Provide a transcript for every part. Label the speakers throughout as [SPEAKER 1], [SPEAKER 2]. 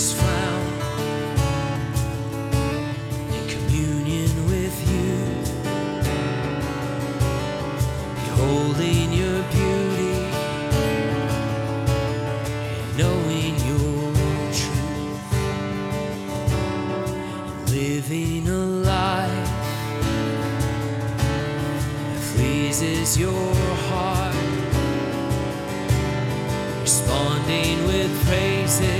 [SPEAKER 1] is found in communion with you, beholding your beauty. Knowing your truth, and living a life that pleases your heart, responding with praises.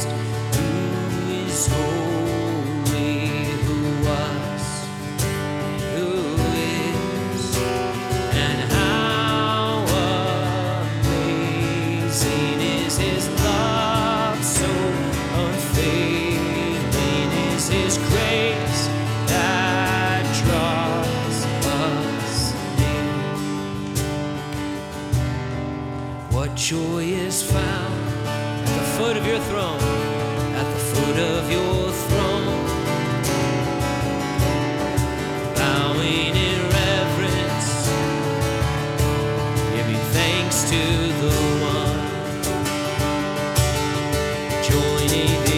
[SPEAKER 1] What joy is found at the foot of your throne, at the foot of your throne. Bowing in reverence, giving thanks to the one. Joining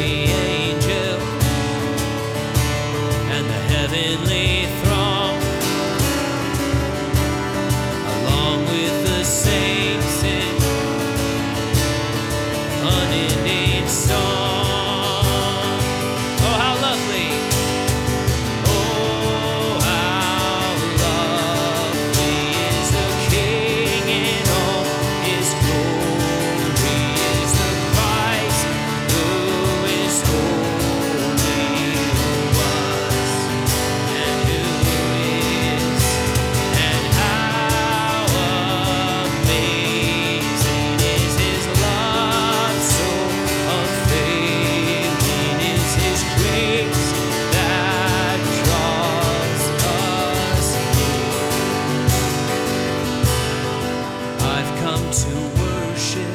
[SPEAKER 1] ship.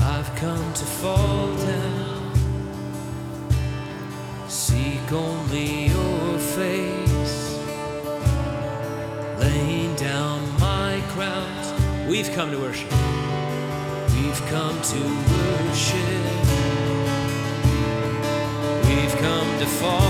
[SPEAKER 1] I've come to fall down. Seek only your face. Laying down my crown. We've come to worship. We've come to worship. We've come to fall.